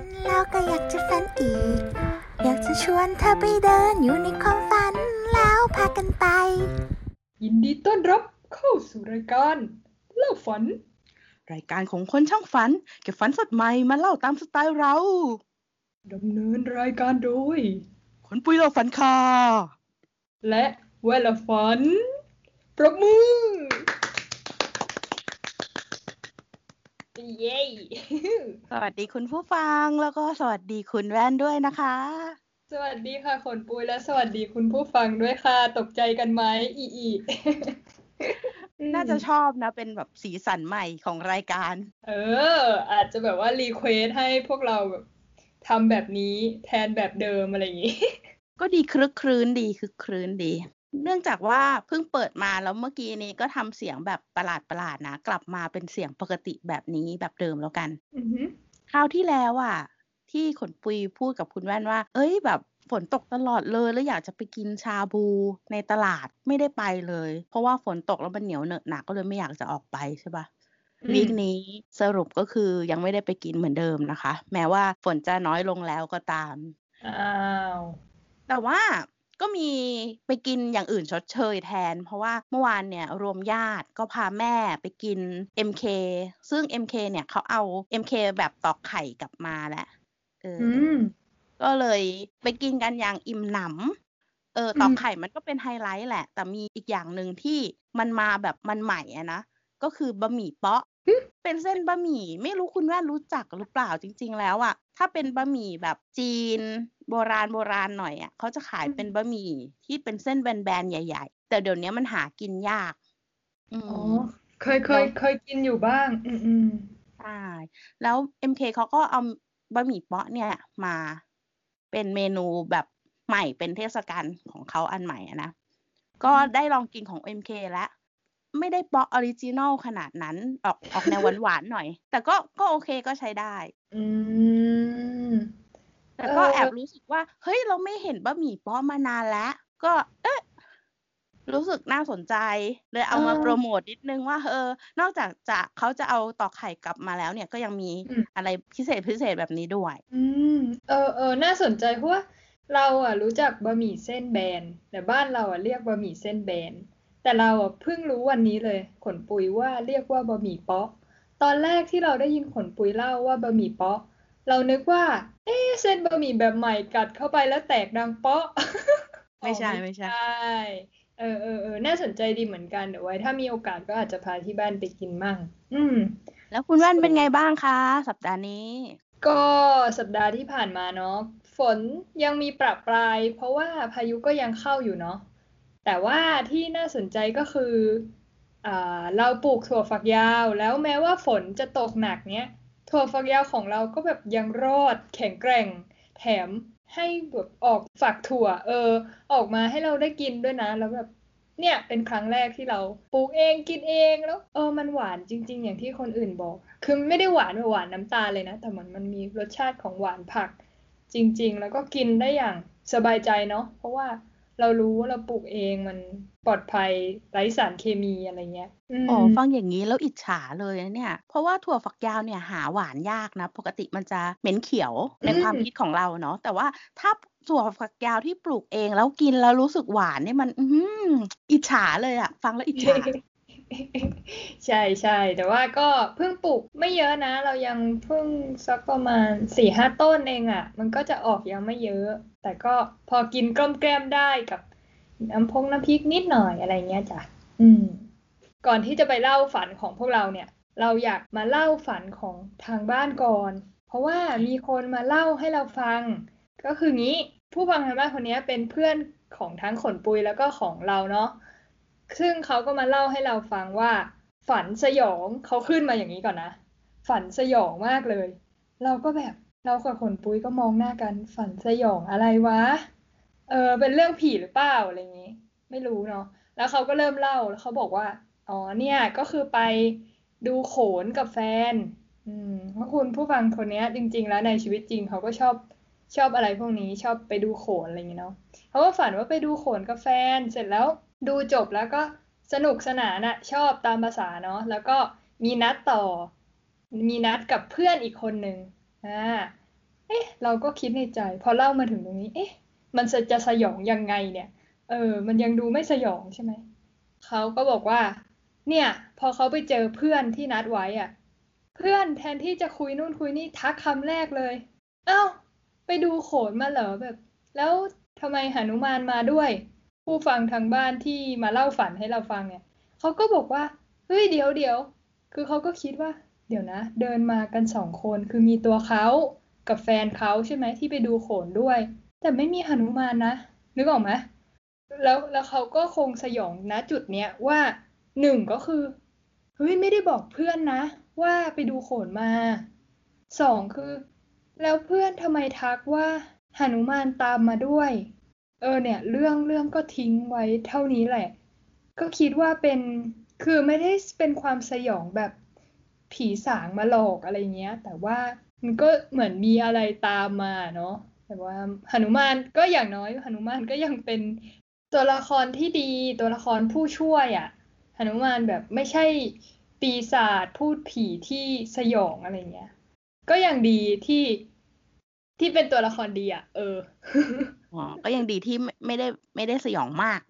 นแล้วก็อยากจะฝันอีก อยากจะชวนเธอไปเดินอยู่ในความฝันแล้วพากันไป ยินดีต้อนรับเข้าสู่รายการเล่าฝัน รายการของคนช่างฝัน เก็บฝันสดใหม่มาเล่าตามสไตล์เราดำเนินรายการโดยคนปุ้ยเล่าฝันค่ะและเวลาฝันปรบมือ เย้สวัสดีคุณผู้ฟังแล้วก็สวัสดีคุณแว่นด้วยนะคะ สวัสดีค่ะขนปุยและสวัสดีคุณผู้ฟังด้วยค่ะ ตกใจกันไหมอีอีน่าจะชอบนะ เป็นแบบสีสันใหม่ของรายการ เออ อาจจะแบบว่ารีเควสให้พวกเราแบบทำแบบนี้แทนแบบเดิมอะไรอย่างนี้ ก็ดีคลึกครื้นดีคือครื้นดี เนื่องจากว่าเพิ่งเปิดมาแล้วเมื่อกี้นี้ก็ทำเสียงแบบประหลาดประหลาดๆนะ กลับมาเป็นเสียงปกติแบบนี้แบบเดิมแล้วกันอือหือคราวที่แล้วอะ ที่ขนปุยพูดกับคุณแว่นว่า เอ้ยแบบฝนตกตลอดเลยแล้วอยากจะไปกินชาบูในตลาดไม่ได้ไปเลย เพราะว่าฝนตกแล้วมันเหนียวเหนอะหนักก็เลยไม่อยากจะออกไปใช่ปะอืมวีคนี้สรุปก็คือยังไม่ได้ไปกินเหมือนเดิมนะคะ แม้ว่าฝนจะน้อยลงแล้วก็ตามอ้าวแต่ว่า ก็มีไปกินอย่างอื่นชดเชยแทน เพราะว่าเมื่อวานเนี่ยรวมญาติก็พาแม่ไปกิน MK ซึ่ง MK เนี่ยเขาเอา MK แบบตอกไข่กลับมาแหละเออออืมก็เลยไปกินกันอย่างอิ่มหนำเออตอกอืมไข่มันก็เป็นไฮไลท์แหละ แต่มีอีกอย่างหนึ่งที่มันมาแบบมันใหม่อะนะก็คือบะหมี่เปาะ เป็นเส้นบะหมี่ไม่รู้คุณแว่นรู้จักหรือเปล่าจริง ๆ แล้วอะถ้าเป็นบะหมี่แบบจีนโบราณโบราณหน่อยอะเขาจะขายเป็นบะหมี่ที่เป็นเส้นแบนๆใหญ่ ๆ แต่เดี๋ยวนี้มันหากินยากอือ๋อมเคยเคยเคยกินอยู่บ้าง อืมอืมใช่แล้ว MK เขาก็เอาบะหมี่เปาะเนี่ยมาเป็นเมนูแบบใหม่เป็นเทศกาลของเขาอันใหม่อะนะ ก็ได้ลองกินของ MK แล้ว ไม่ได้เปาะ original ขนาดนั้นออกออกแนวหวานๆหน่อย แต่ก็ก็โอเคก็ใช้ได้ อืมแต่ก็เออแอบรู้สึกว่า เฮ้ยเราไม่เห็นบะหมี่เปาะมานานแล้ว ก็เอ๊ะรู้สึกน่าสนใจ เลยเอามาโปรโมทนิดนึงว่า เออ นอกจากจะเขาจะเอาตอกไข่กลับมาแล้วเนี่ยก็ยังมีอะไรพิเศษพิเศษแบบนี้ด้วย อืม เออเออน่าสนใจเพราะว่าเราอะรู้จักบะหมี่เส้นแบนแต่บ้านเราอะเรียกบะหมี่เส้นแบน แต่เราอะเพิ่งรู้วันนี้เลย ขนปุยว่าเรียกว่าบะหมี่เปาะตอนแรกที่เราได้ยินขนปุยเล่าว่าบะหมี่เปาะเรานึกว่า เอ๊ะเส้นบะหมี่แบบใหม่กัดเข้าไปแล้วแตกดังเปาะไม่ใช่อ๋อไม่ใช่เออเออเออน่าสนใจดีเหมือนกันเดี๋ยวไว้ ถ้ามีโอกาสก็อาจจะพาที่บ้านไปกินมั่ง อืม แล้วคุณแว่นเป็นไงบ้างคะ สัปดาห์นี้ ก็สัปดาห์ที่ผ่านมาเนาะฝนยังมีประปราย เพราะว่าพายุก็ยังเข้าอยู่เนาะ แต่ว่าที่น่าสนใจก็คืออเราปลูกถั่วฝักยาว แล้วแม้ว่าฝนจะตกหนักเนี้ยถั่วฝักยาวของเราก็แบบยังรอดแข็งแกร่ง แถมให้แบบออกฝักถั่ว เออ ออกมาให้เราได้กินด้วยนะ แล้วแบบเนี่ยเป็นครั้งแรกที่เราปลูกเองกินเองแล้วเออมันหวานจริง ๆ อย่างที่คนอื่นบอก คือไม่ได้หวานแบบหวานน้ำตาลเลยนะ แต่มันมันมีรสชาติของหวานผัก จริง ๆ แล้วก็กินได้อย่างสบายใจเนาะเพราะว่า เรารู้ว่าเราปลูกเองมันปลอดภัยไร้สารเคมีอะไรเงี้ยอือ๋อมฟังอย่างนี้แล้วอิจฉาเลยนะเนี่ย เพราะว่าถั่วฝักยาวเนี่ยหาหวานยากนะ ปกติมันจะเหม็นเขียวในความอืมคิดของเราเนาะแต่ว่าถ้าถั่วฝักยาวที่ปลูกเองแล้วกินแล้วรู้สึกหวานเนี่ยมัน อือหืออิจฉาเลยอะฟังแล้วอิจฉา ใช่ใช่แต่ว่าก็เพิ่งปลูกไม่เยอะนะ เรายังเพิ่งสักประมาณสี่ห้าต้นเองอะ่ะ มันก็จะออกยังไม่เยอะ แต่ก็พอกินกล้มแกล้มได้กับน้ำพงน้ำพริกนิดหน่อยอะไรเงี้ยจ้ะอืม ก่อนที่จะไปเล่าฝันของพวกเราเนี่ย เราอยากมาเล่าฝันของทางบ้านก่อน เพราะว่ามีคนมาเล่าให้เราฟัง ก็คืองี้ผู้ฟังทางบ้านคนนี้เป็นเพื่อนของทั้งขนปุยแล้วก็ของเราเนาะ ซึ่งเขาก็มาเล่าให้เราฟังว่า ฝันสยองเขาขึ้นมาอย่างนี้ก่อนนะ ฝันสยองมากเลย เราก็แบบเรากับขนปุ้ยก็มองหน้ากัน ฝันสยองอะไรวะ เออเป็นเรื่องผีหรือเปล่าอะไรอย่างนี้ ไม่รู้เนาะแล้วเขาก็เริ่มเล่าแล้วเขาบอกว่าอ๋อเนี่ยก็คือไปดูโขนกับแฟน อืมเพราะคุณผู้ฟังคนนี้จริง ๆ แล้วในชีวิตจริงเขาก็ชอบชอบอะไรพวกนี้ชอบไปดูโขนอะไรอย่างเงี้ยเนาะเขาก็ฝันว่าไปดูโขนกับแฟน เสร็จแล้ว ดูจบแล้วก็สนุกสนานอะชอบตามภาษาเนาะแล้วก็มีนัดต่อ มีนัดกับเพื่อนอีกคนหนึ่งอ่าเอ๊ะ เราก็คิดในใจ พอเล่ามาถึงตรงนี้ เอ๊ะ มันจะสยองยังไงเนี่ย เออ มันยังดูไม่สยองใช่ไหมเขาก็บอกว่า เนี่ย พอเขาไปเจอเพื่อนที่นัดไว้อะ เพื่อนแทนที่จะคุยนู่นคุยนี่ทักคำแรกเลย เอ้า ไปดูโขนมาเหรอแบบ แล้วทำไมหนุมานมาด้วย ผู้ฟังทางบ้านที่มาเล่าฝันให้เราฟังเนี่ยเขาก็บอกว่าเฮ้ยเดี๋ยวเดี๋ยวคือเขาก็คิดว่า เดี๋ยวนะ เดินมากันสองคนคือมีตัวเขากับแฟนเขาใช่ไหมที่ไปดูโขนด้วย แต่ไม่มีหนุมานนะนึกออกไหมแล้วแล้วเขาก็คงสยองนะจุดเนี้ยว่าหนึ่งก็คือเฮ้ยไม่ได้บอกเพื่อนนะ ว่าไปดูโขนมาสองคือ แล้วเพื่อนทำไมทักว่าหนุมานตามมาด้วย เออเนี่ย เรื่องเรื่องก็ทิ้งไว้เท่านี้แหละ ก็คิดว่าเป็นคือไม่ได้เป็นความสยองแบบผีสางมาหลอกอะไรเงี้ย แต่ว่ามันก็เหมือนมีอะไรตามมาเนาะแต่ว่าหนุมานก็อย่างน้อยหนุมานก็ยังเป็นตัวละครที่ดีตัวละครผู้ช่วยอะ่ะหนุมานแบบไม่ใช่ปีศาจพูดผีที่สยองอะไรเงี้ย ก็ยังดีที่ที่เป็นตัวละครดีอะ่ะ เอออ๋อ ก็ยังดีที่ไม่ได้ไม่ได้สยองมาก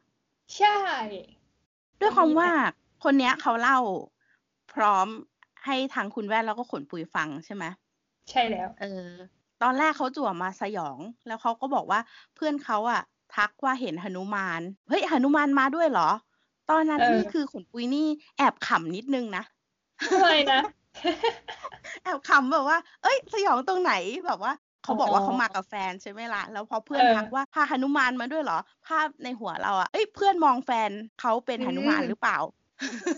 ใช่ ด้วยความว่าคนเนี้ยเขาเล่าพร้อมให้ทางคุณแว่นแล้วก็ขนปุยฟังใช่ไหมใช่แล้ว เออ ตอนแรกเขาจั่วมาสยอง แล้วเขาก็บอกว่าเพื่อนเขาอะทักว่าเห็นหนุมาน เฮ้ยหนุมานมาด้วยเหรอ ตอนนั้นเออนี่คือขนปุยนี่แอบขำนิดนึงนะทำไมนะ แอบขำแบบว่า เอ้ย สยองตรงไหนแบบว่า เขาบอกว่าอ๋อเขามากับแฟนใช่ไหมล่ะ แล้วพอเพื่อนเออทักว่าพาหนุมานมาด้วยเหรอ ภาพในหัวเราอะเอ้ยเพื่อนมองแฟนเขาเป็นหนุมานอืมหรือเปล่า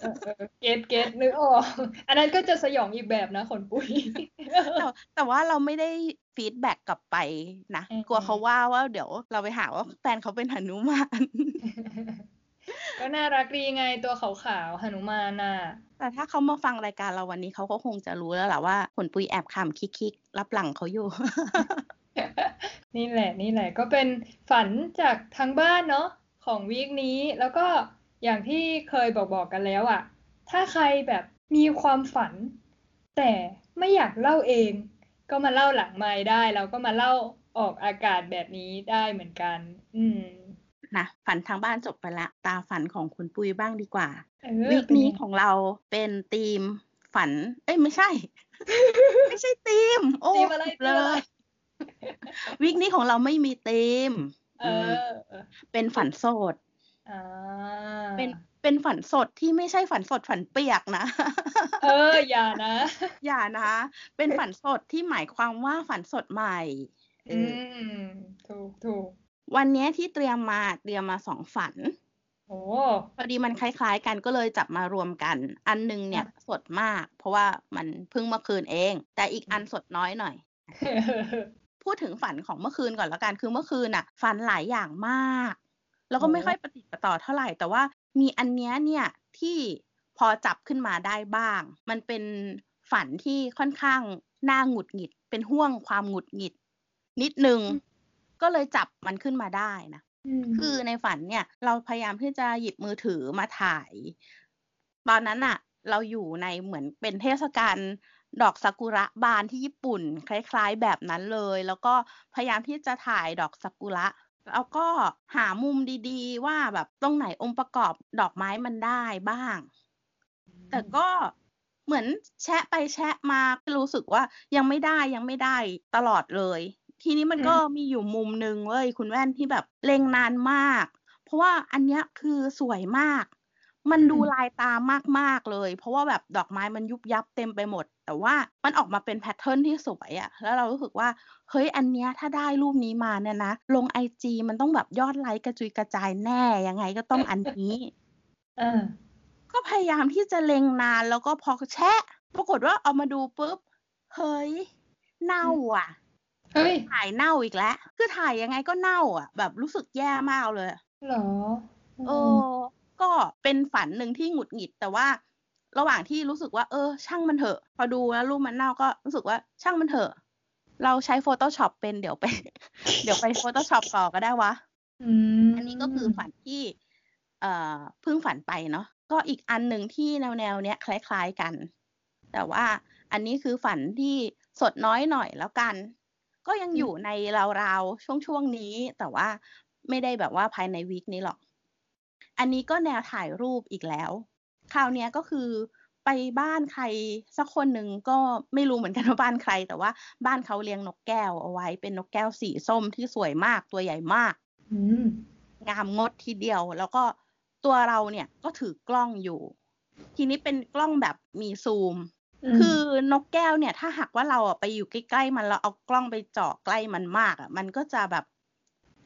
เออเออเก็ตเก็ตนึกออก อันนั้นก็จะสยองอีกแบบนะขนปุยแต่แต่ว่าเราไม่ได้feedback กลับไปนะอืมกลัวเขาว่าว่าเดี๋ยวเราไปหาว่าแฟนเขาเป็นหนุมาน ก็น่ารักดีไงตัวขาวๆหนุมานน่ะ แต่ถ้าเขามาฟังรายการเราวันนี้เขาก็คงจะรู้แล้วแหละว่าขนปุยแอบขำคิกๆลับหลังเขาอยู่ นี่แหละนี่แหละก็เป็นฝันจากทางบ้านเนาะของ week นี้แล้วก็อย่างที่เคยบอกบอกกันแล้วอะ่ะถ้าใครแบบมีความฝัน แต่ไม่อยากเล่าเอง ก็มาเล่าหลังไมค์ได้ เราก็มาเล่าออกอากาศแบบนี้ได้เหมือนกัน อืม นะฝันทางบ้านจบไปละ ตาฝันของคุณปุยบ้างดีกว่าเออวีคเป็นนี้ไงของเราเป็นธีมฝัน เอ้ยไม่ใช่ ไม่ใช่ธีม โอ้ธีมอะไรเลธีมอะไรยวีคนี้ของเราไม่มีธีมเอมอเออเป็นฝันโสดอ่าเป็นเป็นฝันสดที่ไม่ใช่ฝันสดฝันเปียกนะ เอออย่านะ อย่านะ เป็นฝันสดที่หมายความว่าฝันสดใหม่เออือมถูกถูก วันเนี้ยที่เตรียมมาเตรียมมาสองฝันโอ้พอดีมันคล้าย ๆ กันก็เลยจับมารวมกัน อันหนึงเนี่ยอะสดมาก เพราะว่ามันเพิ่งเมื่อคืนเอง แต่อีกอันสดน้อยหน่อย พูดถึงฝันของเมื่อคืนก่อนแล้วกันคือเมื่อคืนน่ะ ฝันหลายอย่างมาก แล้วก็ไม่โอ้ค่อยปฏิดประต่อเท่าไหร่ แต่ว่ามีอันเนี้ยเนี่ยที่พอจับขึ้นมาได้บ้าง มันเป็นฝันที่ค่อนข้างน่าหงุดหงิด เป็นห่วงความหงุดหงิด นิดนึง ก็เลยจับมันขึ้นมาได้นะมคือในฝันเนี่ย เราพยายามที่จะหยิบมือถือมาถ่าย ตอนนั้นอะเราอยู่ในเหมือนเป็นเทศกาลดอกซากุระบานที่ญี่ปุ่น คล้ายๆแบบนั้นเลย แล้วก็พยายามที่จะถ่ายดอกซากุระแล้วก็หามุมดีๆ ว่าแบบตรงไหนองค์ประกอบดอกไม้มันได้บ้าง แต่ก็เหมือนแชะไปแชะมารู้สึกว่ายังไม่ได้ยังไม่ได้ตลอดเลย ทีนี้มันก็มีอยู่มุมหนึ่งเว้ยคุณแว่นที่แบบเล็งนานมาก เพราะว่าอันเนี้ยคือสวยมาก มันดูลายตามากๆเลย เพราะว่าแบบดอกไม้มันยุบยับเต็มไปหมด แต่ว่ามันออกมาเป็นแพทเทิร์นที่สวยอะแล้วเรารู้สึกว่าเฮ้ยอันเนี้ยถ้าได้รูปนี้มาเนี่ยนะลงไอจีมันต้องแบบยอดไลค์กระจุยกระจายแน่ยังไงก็ต้องอันนี้อ่าก็พยายามที่จะเล็งนานแล้วก็พอแชะ ปรากฏว่าเอามาดูปุ๊บเฮ้ยเน่าอะ เฮ้ยถ่ายเน่าอีกแล้ว คือถ่ายยังไงก็เน่าอะ แบบรู้สึกแย่มากเลยเหรอเออ ก็เป็นฝันหนึ่งที่หงุดหงิดแต่ว่า ระหว่างที่รู้สึกว่า เออ ช่างมันเถอะ พอดูแล้วรูปมันเน่าก็รู้สึกว่าช่างมันเถอะ เราใช้ Photoshop เป็นเดี๋ยวไป เดี๋ยวไป Photoshop ต่อก็ได้วะอืมอันนี้ก็คือฝันที่ เอ่อเพิ่งฝันไปเนาะก็อีกอันหนึ่งที่แนวแนวๆเนี้ยคล้าย ๆกัน แต่ว่าอันนี้คือฝันที่สดน้อยหน่อยแล้วกัน ก็ยังอยู่ในราวๆ ช่วงๆ นี้ แต่ว่าไม่ได้แบบว่าภายในวีคนี้หรอก อันนี้ก็แนวถ่ายรูปอีกแล้ว คราวเนี้ยก็คือไปบ้านใครสักคนหนึ่งก็ไม่รู้เหมือนกันว่าบ้านใคร แต่ว่าบ้านเขาเลี้ยงนกแก้วเอาไว้ เป็นนกแก้วสีส้มที่สวยมากตัวใหญ่มากอืมงามงดทีเดียว แล้วก็ตัวเราเนี่ยก็ถือกล้องอยู่ ทีนี้เป็นกล้องแบบมีซูม คือนกแก้วเนี่ย ถ้าหากว่าเราอะไปอยู่ใกล้ๆมันเราเอากล้องไปเจาะใกล้มันมากอะ มันก็จะแบบ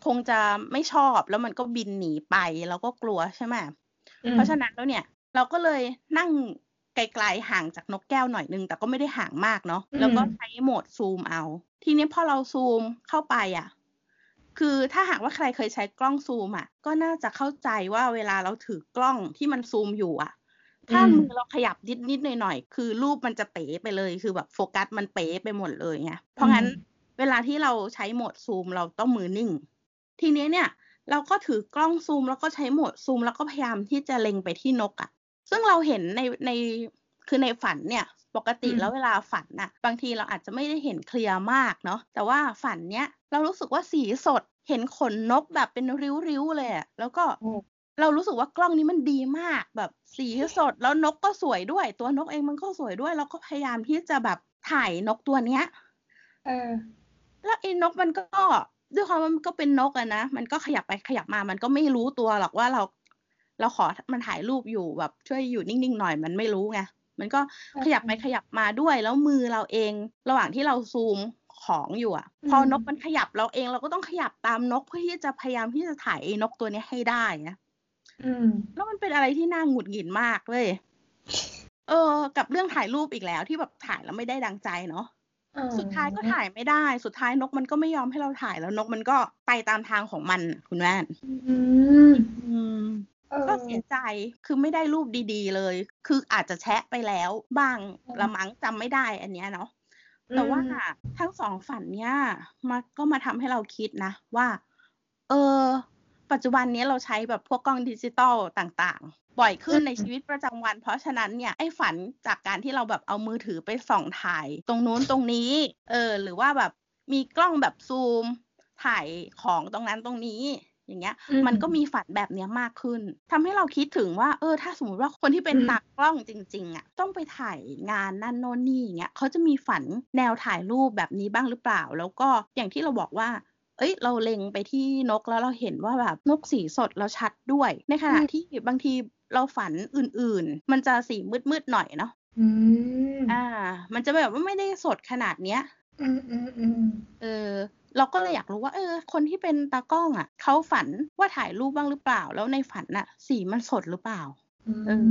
คงจะไม่ชอบแล้วมันก็บินหนีไปแล้วก็กลัวใช่ไหมเพราะฉะนั้นแล้วเนี่ย เราก็เลยนั่งไกลๆห่างจากนกแก้วหน่อยนึง แต่ก็ไม่ได้ห่างมากเนาะแล้วก็ใช้โหมดซูมเอา ทีนี้พอเราซูมเข้าไปอะ คือถ้าหากว่าใครเคยใช้กล้องซูมอะ ก็น่าจะเข้าใจว่าเวลาเราถือกล้องที่มันซูมอยู่อะ ถ้ามือเราขยับนิดนิดหน่อยหน่อยๆคือรูปมันจะเป๋ไปเลยคือแบบโฟกัสมันเป๋ไปหมดเลยไงเพราะงั้นเวลาที่เราใช้โหมดซูมเราต้องมือนิ่ง ทีนี้เนี่ยเราก็ถือกล้องซูมแล้วก็ใช้โหมดซูมแล้วก็พยายามที่จะเล็งไปที่นกอะ่ะ ซึ่งเราเห็นในในคือในฝันเนี่ยปกติแล้วเวลาฝันน่ะ บางทีเราอาจจะไม่ได้เห็นเคลียร์มากเนาะแต่ว่าฝันเนี้ยเรารู้สึกว่าสีสดเห็นขนนกแบบเป็นริ้วๆเลยอะแล้วก็ เรารู้สึกว่ากล้องนี้มันดีมากแบบสีสดแล้วนกก็สวยด้วย ตัวนกเองมันก็สวยด้วยแล้วก็พยายามที่จะแบบถ่ายนกตัวเนี้ย เออ แล้วไอ้นกมันก็ด้วยความว่ามันก็เป็นนกอะนะ มันก็ขยับไปขยับมา มันก็ไม่รู้ตัวหรอกว่าเรา เราขอมันถ่ายรูปอยู่แบบ ช่วยอยู่นิ่งๆหน่อยมันไม่รู้ไง มันก็ขยับไปขยับมาด้วย แล้วมือเราเอง ระหว่างที่เราซูมของอยู่อะพอนกมันขยับเราเองเราก็ต้องขยับตามนกเพื่อที่จะพยายามที่จะถ่ายไอ้นกตัวเนี้ยให้ได้นะ อืม แล้วมันเป็นอะไรที่น่าหงุดหงิดมากเลย เออ กับเรื่องถ่ายรูปอีกแล้วที่แบบถ่ายแล้วไม่ได้ดังใจเนาะสุดท้ายก็ถ่ายไม่ได้ สุดท้ายนกมันก็ไม่ยอมให้เราถ่ายแล้วนกมันก็ไปตามทางของมันคุณแม่นอืมอืมเออก็เสียใจคือไม่ได้รูปดีๆเลย คืออาจจะแชะไปแล้วบ้างอืมละมั้งจำไม่ได้อันเนี้ยเนาะแต่ว่าอืมทั้งสองฝันเนี้ยมาก็มาทำให้เราคิดนะว่า เออ ปัจจุบันนี้เราใช้แบบพวกกล้องดิจิตอลต่างๆ บ่อยขึ้นในชีวิตประจำวัน เพราะฉะนั้นเนี่ยไอ้ฝันจากการที่เราแบบเอามือถือไปส่องถ่าย ตรงนู้นตรงนี้ เออ หรือว่าแบบมีกล้องแบบซูม ถ่ายของตรงนั้นตรงนี้อย่างเงี้ยอืมมันก็มีฝันแบบเนี้ยมากขึ้นทำให้เราคิดถึงว่า เออ ถ้าสมมติว่าคนที่เป็นอืมตากล้องจริง ๆ อะ ต้องไปถ่ายงานนั่นโน่นนี่อย่างเงี้ยเขาจะมีฝันแนวถ่ายรูปแบบนี้บ้างหรือเปล่า แล้วก็อย่างที่เราบอกว่า เอ้ยเราเล็งไปที่นกแล้วเราเห็นว่าแบบนกสีสดแล้วชัดด้วย ในขณะอืมที่บางทีเราฝันอื่นๆ มันจะสีมืดๆหน่อยเนาะอืมอ่า มันจะแบบว่าไม่ได้สดขนาดเนี้ยอืมอืมอืมเออเราก็เลยอยากรู้ว่า เออ คนที่เป็นตากล้องอะเขาฝันว่าถ่ายรูปบ้างหรือเปล่า แล้วในฝันน่ะ สีมันสดหรือเปล่าเออ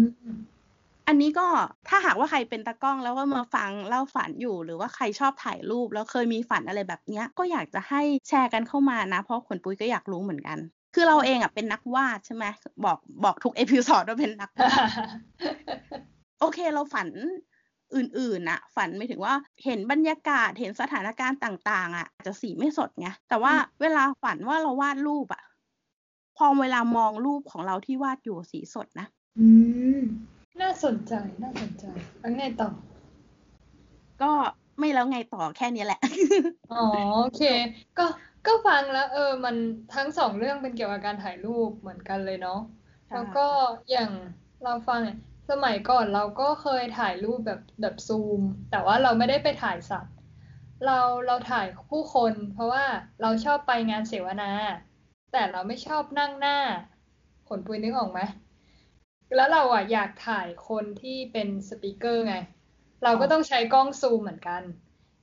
อันนี้ก็ถ้าหากว่าใครเป็นตากล้องแล้วก็มาฟังเล่าฝันอยู่ หรือว่าใครชอบถ่ายรูปแล้วเคยมีฝันอะไรแบบเนี้ย ก็อยากจะให้แชร์กันเข้ามานะ เพราะขนปุ้ยก็อยากรู้เหมือนกัน คือเราเองอะเป็นนักวาดใช่ไหมบอกบอกทุกเอพิโซดว่าเป็นนักวาดโอเคเราฝันอื่นๆน่ะ ฝันไม่ถึงว่าเห็นบรรยากาศเห็นสถานการณ์ต่าง ๆ อะอาจจะสีไม่สดไงแต่ว่าเวลาฝันว่าเราวาดรูปอะพอเวลามองรูปของเราที่วาดอยู่สีสดนะอืม น่าสนใจน่าสนใจแล้วไงต่อ ก็ไม่แล้วไงต่อแค่นี้แหละ อ๋อโอเค ก็ก็ฟังแล้ว เออ มันทั้งสองเรื่องเป็นเกี่ยวกับการถ่ายรูปเหมือนกันเลยเนาะใช่แล้วก็อย่างเราฟังเนี่ยสมัยก่อนเราก็เคยถ่ายรูปแบบแบบซูม แต่ว่าเราไม่ได้ไปถ่ายสัตว์ เราเราถ่ายผู้คน เพราะว่าเราชอบไปงานเสวนา แต่เราไม่ชอบนั่งหน้า ขนปุยนึกออกไหม แล้วเราอะอยากถ่ายคนที่เป็นสปีกเกอร์ไง เราก็ต้องใช้กล้องซูมเหมือนกัน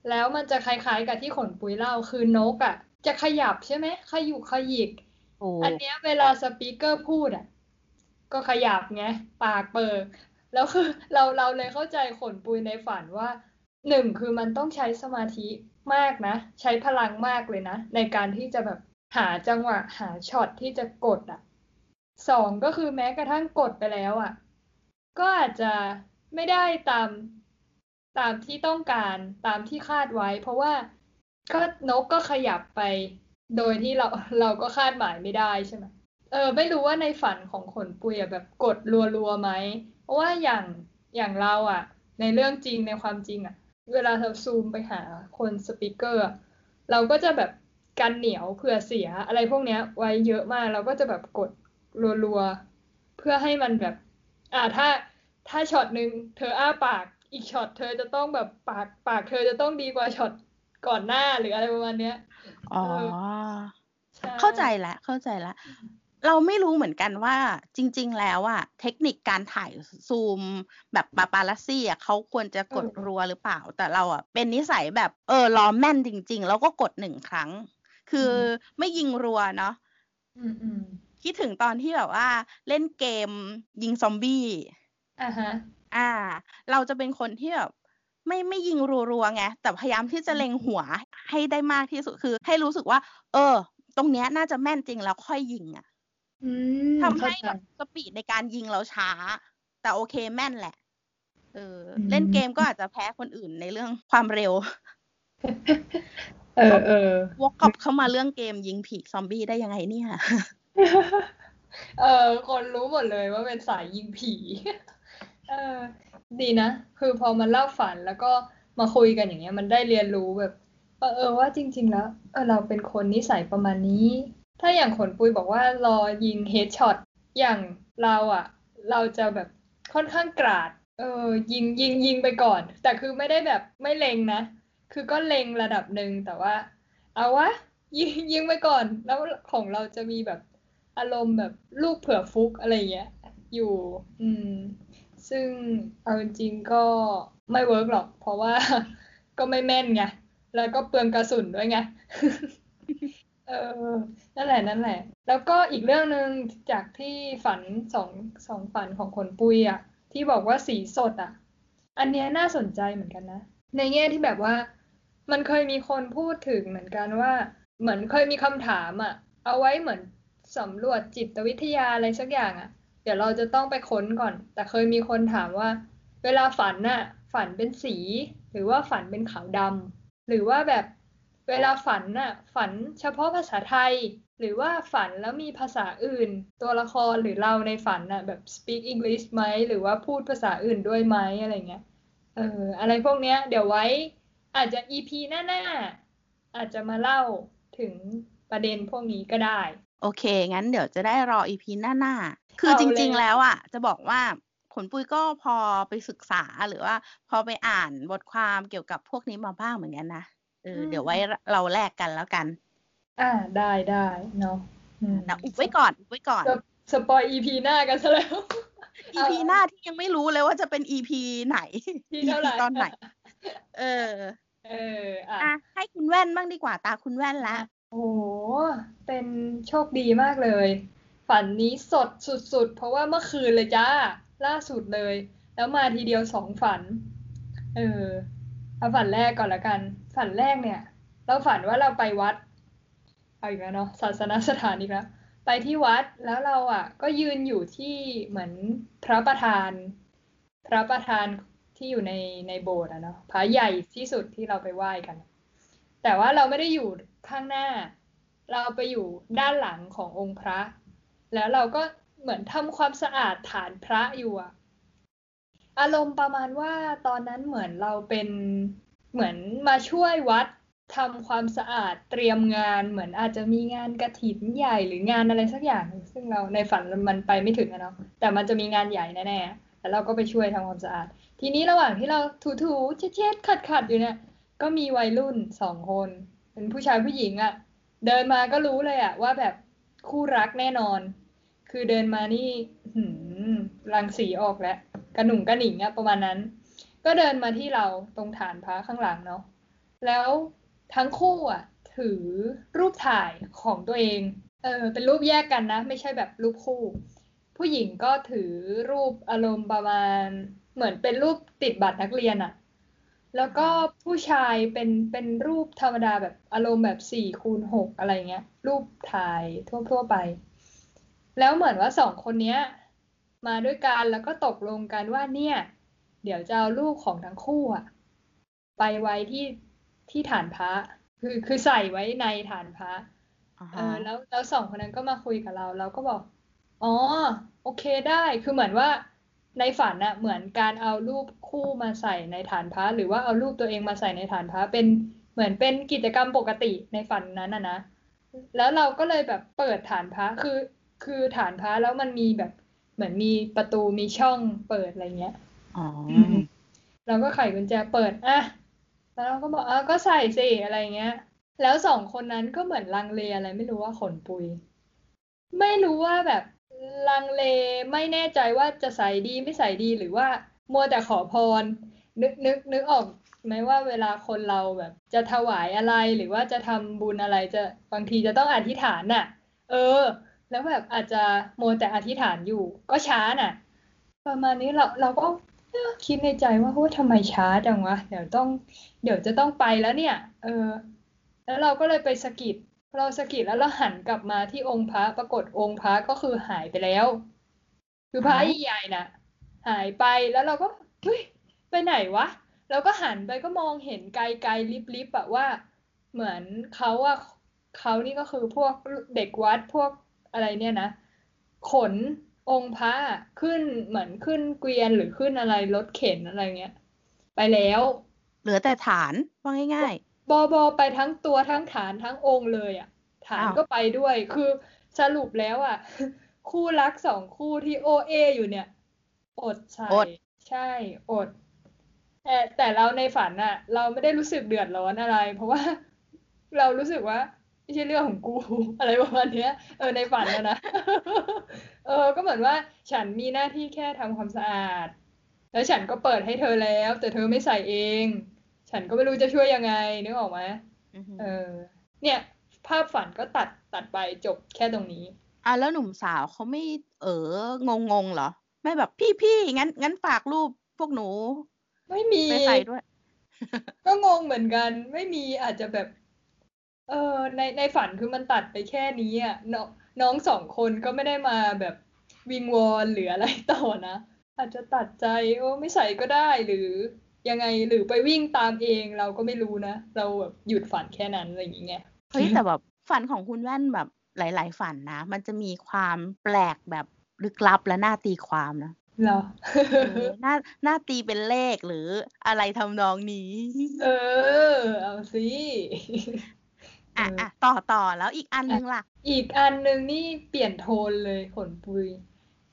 แล้วมันจะคล้ายๆกับที่ขนปุยเล่าคือนกอะ จะขยับใช่ไหมขยุกขยิกโอ้อันเนี้ยเวลาสปีกเกอร์พูดอะ ก็ขยับไงปากเปิดแล้วคือเราเราเลยเข้าใจขนปุยในฝันว่าหนึ่งคือมันต้องใช้สมาธิมากนะ ใช้พลังมากเลยนะ ในการที่จะแบบหาจังหวะหาช็อตที่จะกดอะ สองก็คือแม้กระทั่งกดไปแล้วอะ ก็อาจจะไม่ได้ตามตามที่ต้องการตามที่คาดไว้ เพราะว่าก็นกก็ขยับไป โดยที่เราเราก็คาดหมายไม่ได้ใช่ไหมเออไม่รู้ว่าในฝันของขนปุยแบบกดรัวๆไหม เพราะว่าอย่างอย่างเราอะ ในเรื่องจริงในความจริงอะ เวลาเราซูมไปหาคนสปีกเกอร์เราก็จะแบบกันเหนียวเผื่อเสียอะไรพวกเนี้ยไว้เยอะมาก เราก็จะแบบกด รัวๆ เพื่อให้มันแบบ อ่าถ้าถ้าช็อตหนึ่งเธออ้าปากอีกช็อตเธอจะต้องแบบปากปากเธอจะต้องดีกว่าช็อตก่อนหน้าหรืออะไรประมาณเนี้ยอ๋อใช่เข้าใจแล้วเข้าใจแล้วเราไม่รู้เหมือนกันว่าจริง ๆ แล้วอะเทคนิคการถ่ายซูมแบบปาปารัสซี่อะเขาควรจะกดรัวหรือเปล่า แต่เราอะเป็นนิสัยแบบเออรอแม่นจริง ๆ แล้วก็กดหนึ่งครั้ง คือไม่ยิงรัวเนาะอืมอืม คิดถึงตอนที่แบบว่าเล่นเกมยิงซอมบี้อ่าฮะอ่า เราจะเป็นคนที่แบบไม่ไม่ยิงรัวๆไงแต่พยายามที่จะเล็งหัวให้ได้มากที่สุดคือ ให้รู้สึกว่า เออ ตรงเนี้ยน่าจะแม่นจริงแล้วค่อยยิงอะอืมทำให้เข้าใจแบบสปีดในการยิงเราช้า แต่โอเคแม่นแหละ เอออมเล่นเกมก็อาจจะแพ้คนอื่นในเรื่องความเร็ว เออเออวกกลับเข้ามาเรื่องเกมยิงผีซอมบี้ได้ยังไงเนี่ย เออ คนรู้หมดเลยว่าเป็นสายยิงผี เออ ดีนะ คือพอมันเล่าฝันแล้วก็มาคุยกันอย่างเงี้ย มันได้เรียนรู้แบบว่าเออว่าจริง ๆ แล้วเออเราเป็นคนนิสัยประมาณนี้ ถ้าอย่างขนปุยบอกว่ารอยิงเฮดช็อตอย่างเราอะเราจะแบบค่อนข้างกราด เออ ยิงยิงยิงไปก่อน แต่คือไม่ได้แบบไม่เล็งนะ คือก็เล็งระดับหนึ่งแต่ว่า เอาวะยิงยิงไปก่อน แล้วของเราจะมีแบบ อารมณ์แบบลูกเผื่อฟุกอะไรเงี้ยอยู่ อืม ซึ่งเอาจริงก็ไม่เวิร์กหรอก เพราะว่าก็ไม่แม่นไง แล้วก็เปลืองกระสุนด้วยไง เออ นั่นแหละนั่นแหละ แล้วก็อีกเรื่องหนึ่งจากที่ฝันสองสองฝันของคนปุยอะ ที่บอกว่าสีสดอะ อันเนี้ยน่าสนใจเหมือนกันนะ ในแง่ที่แบบว่า มันเคยมีคนพูดถึงเหมือนกันว่า เหมือนเคยมีคำถามอะ เอาไว้เหมือน สำรวจจิตวิทยาอะไรสักอย่างอะ เดี๋ยวเราจะต้องไปค้นก่อน แต่เคยมีคนถามว่า เวลาฝันน่ะ ฝันเป็นสี หรือว่าฝันเป็นขาวดำหรือว่าแบบเวลาฝันน่ะ ฝันเฉพาะภาษาไทย หรือว่าฝันแล้วมีภาษาอื่น ตัวละครหรือเราในฝันน่ะแบบ speak English ไหมหรือว่าพูดภาษาอื่นด้วยไหมอะไรเงี้ยเอออะไรพวกเนี้ย เดี๋ยวไว้อาจจะ EP หน้าๆอาจจะมาเล่าถึงประเด็นพวกนี้ก็ได้ โอเค งั้นเดี๋ยวจะได้รออีพีหน้าๆ คือเอาจเลยริง ๆ แล้วอะ จะบอกว่าขนปุยก็พอไปศึกษาหรือว่า พอไปอ่านบทความเกี่ยวกับพวกนี้มาบ้างเหมือนกันนะเออเดี๋ยวไว้เราแลกกันแล้วกัน อ่าได้ได้เนาะอืมแต่อุบไว้ก่อนอุบไว้ก่อนสปสปอย EP หน้ากันซะแล้วอีพีหน้าที่ยังไม่รู้เลยว่าจะเป็นอีพีไหนที่เท่าไหร่ตอนไหน เออ เอออะอะให้คุณแว่นบ้างดีกว่าตาคุณแว่นละ โอ้โห เป็นโชคดีมากเลย ฝันนี้สดสุดๆ เพราะว่าเมื่อคืนเลยจ้า ล่าสุดเลย แล้วมาทีเดียวสองฝัน เออเอาฝันแรกก่อนละกัน ฝันแรกเนี่ย เราฝันว่าเราไปวัด เอาอีกแล้วเนาะ ศาสนสถานอีกแล้ว ไปที่วัด แล้วเราอะ ก็ยืนอยู่ที่เหมือนพระประธาน พระประธานที่อยู่ในในโบสถ์อะเนาะ พระใหญ่ที่สุดที่เราไปไหว้กัน แต่ว่าเราไม่ได้อยู่ ข้างหน้า เราไปอยู่ด้านหลังขององค์พระ แล้วเราก็เหมือนทำความสะอาดฐานพระอยู่อะอารมณ์ประมาณว่าตอนนั้นเหมือนเราเป็นเหมือนมาช่วยวัดทำความสะอาดเตรียมงานเหมือนอาจจะมีงานกฐินใหญ่หรืองานอะไรสักอย่าง ซึ่งเราในฝันมันไปไม่ถึงอะเนาะแต่มันจะมีงานใหญ่แน่ๆแล้วเราก็ไปช่วยทำความสะอาด ทีนี้ระหว่างที่เราถูๆเช็ดๆขัดๆอยู่เนี่ยก็มีวัยรุ่นสองคน เป็นผู้ชายผู้หญิงอะ่ะ เดินมาก็รู้เลยอะ่ะ ว่าแบบคู่รักแน่นอน คือเดินมานี่หืมรังสีออกแล้วกระหนุ่งกระหนิงอะประมาณนั้น ก็เดินมาที่เราตรงฐานพระข้างหลังเนาะแล้วทั้งคู่อะ ถือรูปถ่ายของตัวเองเออเป็นรูปแยกกันนะ ไม่ใช่แบบรูปคู่ ผู้หญิงก็ถือรูปอารมณ์ประมาณ เหมือนเป็นรูปติดบัตรนักเรียนอะ แล้วก็ผู้ชายเป็นเป็นรูปธรรมดาแบบอารมณ์แบบสี่คูณหกอะไรเงี้ย รูปถ่ายทั่วทั่วไป แล้วเหมือนว่าสองคนเนี้ย มาด้วยกันแล้วก็ตกลงกันว่าเนี่ย เดี๋ยวจะเอารูปของทั้งคู่อะไปไว้ที่ที่ฐานพระคือคือใส่ไว้ในฐานพระอ่าเอฮะอแล้วแล้วสองคนนั้นก็มาคุยกับเรา เราก็บอก อ๋อ โอเคได้คือเหมือนว่า ในฝันน่ะเหมือนการเอารูปคู่มาใส่ในฐานพระหรือว่าเอารูปตัวเองมาใส่ในฐานพระเป็นเหมือนเป็นกิจกรรมปกติในฝันนั้นนะนะแล้วเราก็เลยแบบเปิดฐานพระคือ คือฐานพระแล้วมันมีแบบเหมือนมีประตูมีช่องเปิดอะไรเงี้ยอ๋อเราก็ไขกุญแจเปิดอะแล้วเราก็บอกอะก็ใส่สิอะไรเงี้ย แล้วสองคนนั้นก็เหมือนลังเลอะไรไม่รู้ว่าขนปุย ไม่รู้ว่าแบบ ลังเลไม่แน่ใจว่าจะใส่ดีไม่ใส่ดีหรือว่ามัวแต่ขอพร นึกนึกนึกออกไหมว่าเวลาคนเราแบบ จะถวายอะไรหรือว่าจะทำบุญอะไรจะบางทีจะต้องอธิษฐานน่ะ เออ แล้วแบบอาจจะมัวแต่อธิษฐานอยู่ ก็ช้าน่ะ ประมาณนี้เราเราก็คิดในใจว่าโอ้ทำไมช้าจังวะเดี๋ยวต้อง เดี๋ยวจะต้องไปแล้วเนี่ย เออ แล้วเราก็เลยไปสกิด เราสะกิดแล้วเราหันกลับมาที่องค์พระปรากฏองค์พระก็คือหายไปแล้ว คือพระใหญ่ๆน่ะ หายไปแล้วเราก็เฮ้ยไปไหนวะเราก็หันไปก็มองเห็นไกลๆลิบๆอะว่า เหมือนเขาอะเขานี่ก็คือพวกเด็กวัดพวกอะไรเนี่ยนะ ขนองค์พระขึ้นเหมือนขึ้นเกวียนหรือขึ้นอะไรรถเข็นอะไรเงี้ย ไปแล้ว เหลือแต่ฐานว่าง่าย บอบอไปทั้งตัวทั้งฐานทั้งองค์เลยอะ ฐานอ้าวก็ไปด้วย คือสรุปแล้วอะ คู่รักสองคู่ที่โอเออยู่เนี่ย อดใส่อดใช่อด แต่แต่เราในฝันอะ เราไม่ได้รู้สึกเดือดร้อนอะไร เพราะว่าเรารู้สึกว่าไม่ใช่เรื่องของกูอะไรประมาณเนี้ย เออในฝันนะนะเออ ก็เหมือนว่าฉันมีหน้าที่แค่ทำความสะอาด แล้วฉันก็เปิดให้เธอแล้ว แต่เธอไม่ใส่เอง ฉันก็ไม่รู้จะช่วยยังไงนึกออกไหมๆอือฮึเออ เนี่ย ภาพฝันก็ตัดตัดไปจบแค่ตรงนี้ อะแล้วหนุ่มสาวเขาไม่เอองงงๆเหรอ ไม่แบบพี่พี่งั้นงั้นฝากรูปพวกหนู ไม่มีไปใส่ด้วย ก็งงเหมือนกัน ไม่มีอาจจะแบบ เออในในฝันคือมันตัดไปแค่นี้อะน้องน้องสองคนก็ไม่ได้มาแบบวิงวอนหรืออะไรต่อนะ อาจจะตัดใจโอ้ไม่ใส่ก็ได้หรือ ยังไงหรือไปวิ่งตามเองเราก็ไม่รู้นะ เราแบบหยุดฝันแค่นั้นอะไรอย่างเงี้ยเฮ้ยแต่แบบฝันของคุณแว่นแบบหลาย ๆ ฝันนะ มันจะมีความแปลกแบบลึกลับและน่าตีความนะเหรอเออน่าน่าตีเป็นเลขหรืออะไรทำนองนี้ เออ เอาสิอะเอออ่อะต่อต่อแล้วอีกอันนึงล่ะ อีกอันหนึ่งนี่เปลี่ยนโทนเลยขนปุย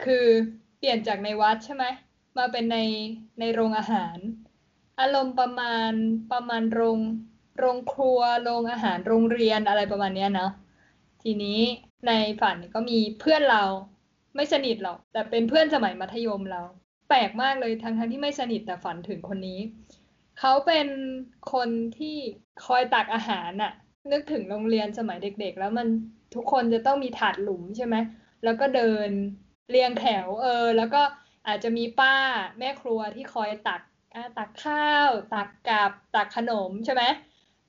คือเปลี่ยนจากในวัดใช่ไหม มาเป็นในในโรงอาหาร อารมณ์ประมาณประมาณโรงโรงครัวโรงอาหารโรงเรียนอะไรประมาณเนี้ยเนาะทีนี้ในฝันก็มีเพื่อนเราไม่สนิทหรอก แต่เป็นเพื่อนสมัยมัธยมเรา แปลกมากเลยทั้งทั้งที่ไม่สนิทแต่ฝันถึงคนนี้ เขาเป็นคนที่คอยตักอาหารน่ะ นึกถึงโรงเรียนสมัยเด็ก ๆ แล้วมันทุกคนจะต้องมีถาดหลุมใช่ไหมแล้วก็เดินเรียงแถวเออ แล้วก็อาจจะมีป้าแม่ครัวที่คอยตัก ตักข้าว ตักกับตักขนมใช่ไหม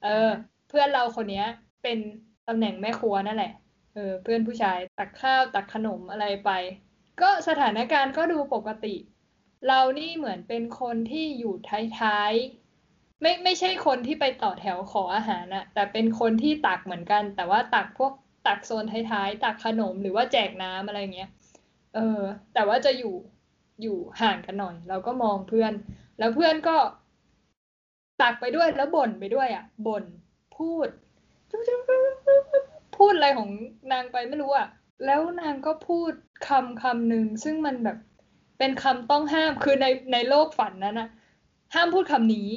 เออ เพื่อนเราคนเนี้ย เป็นตำแหน่งแม่ครัวนั่นแหละ เออ เพื่อนผู้ชายตักข้าวตักขนมอะไรไป ก็สถานการณ์ก็ดูปกติ เรานี่เหมือนเป็นคนที่อยู่ท้ายๆ ไม่ไม่ใช่คนที่ไปต่อแถวขออาหารนะแต่เป็นคนที่ตักเหมือนกัน แต่ว่าตักพวกตักโซนท้ายๆ ตักขนมหรือว่าแจกน้ำอะไรเงี้ย เออ แต่ว่าจะอยู่อยู่ห่างกันหน่อย เราก็มองเพื่อน แล้วเพื่อนก็ตักไปด้วยแล้วบ่นไปด้วยอะบ่นพูด พูดอะไรของนางไปไม่รู้อะ แล้วนางก็พูดคำคำหนึ่งซึ่งมันแบบเป็นคำต้องห้ามคือในในโลกฝันนั้นนะห้ามพูดคำนี้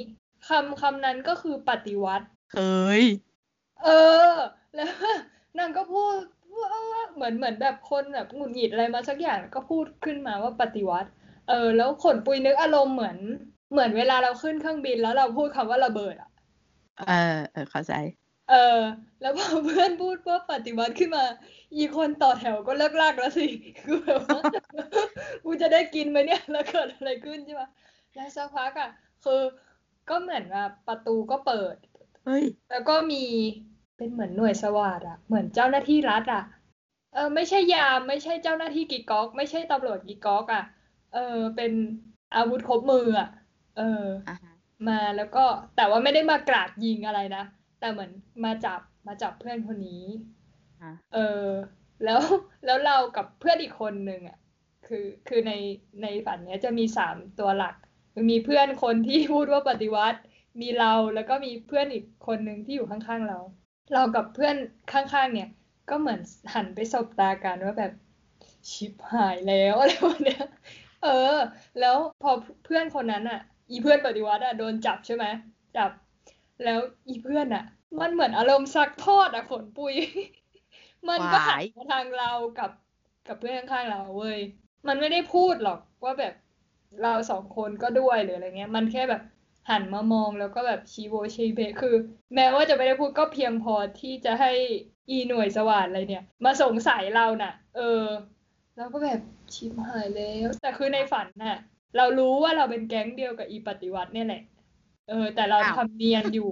คำคำนั้นก็คือปฏิวัติเฮ้ยเออ แล้วนางก็พูดว่าเหมือนเหมือนแบบคนแบบหงุดหงิดอะไรมาสักอย่างก็พูดขึ้นมาว่าปฏิวัติ เออ แล้วขนปุยนึกอารมณ์เหมือน เหมือนเวลาเราขึ้นเครื่องบินแล้วเราพูดคำว่าระเบิดอะเออเออเข้าใจเออ แล้วพอเพื่อนพูดว่าปฏิวัติขึ้นมา อีคนต่อแถวก็เลิกลากแล้วสิคือแบบว่ากูจะได้กินไหมเนี่ย แล้วเกิดอะไรขึ้นใช่ปะแล้วสักพักอะ คือก็เหมือนว่าประตูก็เปิดเฮ้ยแล้วก็มีเป็นเหมือนหน่วยสวาทอะเหมือนเจ้าหน้าที่รัฐอะเออ ไม่ใช่ยาม ไม่ใช่เจ้าหน้าที่กีก๊อก ไม่ใช่ตำรวจกีก๊อกอะเออ เป็นอาวุธครบมืออะ เอออ่าฮะมาแล้วก็แต่ว่าไม่ได้มากราดยิงอะไรนะ แต่เหมือนมาจับมาจับเพื่อนคนนี้อะเออ แล้วแล้วเรากับเพื่อนอีกคนหนึ่งอะ คือคือในในฝันเนี้ยจะมีสามตัวหลักคือมีเพื่อนคนที่พูดว่าปฏิวัติ มีเราแล้วก็มีเพื่อนอีกคนหนึ่งที่อยู่ข้างๆเรา เรากับเพื่อนข้างๆ เนี่ย ก็เหมือนหันไปสบตากันว่าแบบชิบหายแล้วอะไรวะเนี่ยเออ แล้วพอเพื่อนคนนั้นอะ อีเพื่อนปฏิวัติอะโดนจับใช่ไหมจับ แล้วอีเพื่อนอะมันเหมือนอารมณ์ซักทอดอะขนปุย มันก็หันมาทางเรากับกับเพื่อนข้างๆเราเว้ยมันไม่ได้พูดหรอกว่าแบบเราสองคนก็ด้วยหรืออะไรเงี้ย มันแค่แบบหันมามองแล้วก็แบบชีโวชีเบคือ แม้ว่าจะไม่ได้พูดก็เพียงพอที่จะให้อีหน่วยสวัสดอะไรเนี่ย มาสงสัยเราน่ะ เออ แล้วก็แบบชิบหายแล้ว แต่คือในฝันน่ะ เรารู้ว่าเราเป็นแก๊งเดียวกับอีปฏิวัติเนี่ยแหละ เออ แต่เราทำเนียนอยู่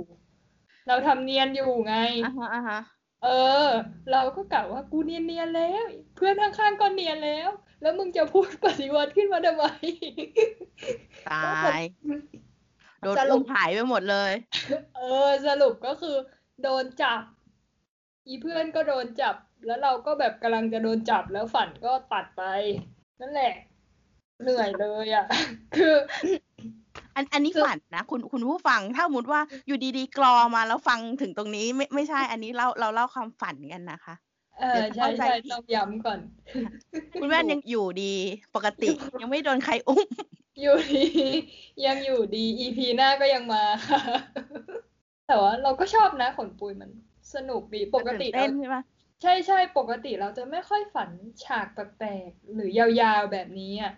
เราทำเนียนอยู่ไงอ่าฮะอ่าฮะเออ เราก็กล่าวว่ากูเนียนเนียนแล้ว เพื่อนข้างๆก็เนียนแล้ว แล้วมึงจะพูดปฏิวัติขึ้นมาทำไมตายโดนอุ้มหายไปหมดเลย เออ สรุปก็คือ โดนจับ อีเพื่อนก็โดนจับ แล้วเราก็แบบกำลังจะโดนจับแล้วฝันก็ตัดไป นั่นแหละ เหนื่อยเลยอะ คือ อันอันนี้ฝันนะคุณคุณผู้ฟังถ้าสมมติว่าอยู่ดีๆกรอมาแล้วฟังถึงตรงนี้ไม่ไม่ใช่อันนี้เราเราเล่าความฝันกันนะคะเออใช่ใช่ต้องย้ำก่อน คุณแม่ยังอยู่ดีปกติยังไม่โดนใครอุ้ม อยู่ดียังอยู่ดี EP หน้าก็ยังมาค่ะ แต่ว่าเราก็ชอบนะขนปุยมันสนุกดีปกติเต้นใช่ไหมใช่ใช่ปกติเราจะไม่ค่อยฝันฉากแปลกๆหรือยาวๆแบบนี้อะ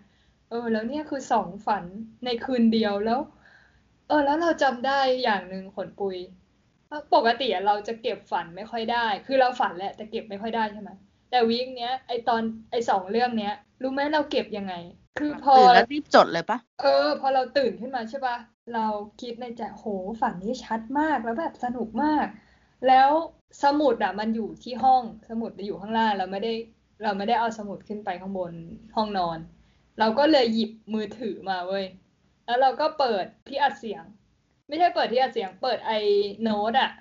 เออ แล้วเนี่ยคือสองฝันในคืนเดียวแล้ว เออ แล้วเราจำได้อย่างหนึ่งขนปุยปกติเราจะเก็บฝันไม่ค่อยได้ คือเราฝันแหละแต่เก็บไม่ค่อยได้ใช่ไหมแต่วีคเนี้ยไอตอนไอสองเรื่องเนี้ย รู้ไหมเราเก็บยังไง คือพอตื่นแล้วรีบจดเลยปะเออ พอเราตื่นขึ้นมาใช่ปะเราคิดในใจโหฝันนี้ชัดมากแล้วแบบสนุกมาก แล้วสมุดอะมันอยู่ที่ห้องสมุดอยู่ข้างล่างเราไม่ได้ เราไม่ได้เอาสมุดขึ้นไปข้างบนห้องนอน เราก็เลยหยิบมือถือมาเว้ย แล้วเราก็เปิดที่อัดเสียง ไม่ใช่เปิดที่อัดเสียง เปิดไอโน้ตอะ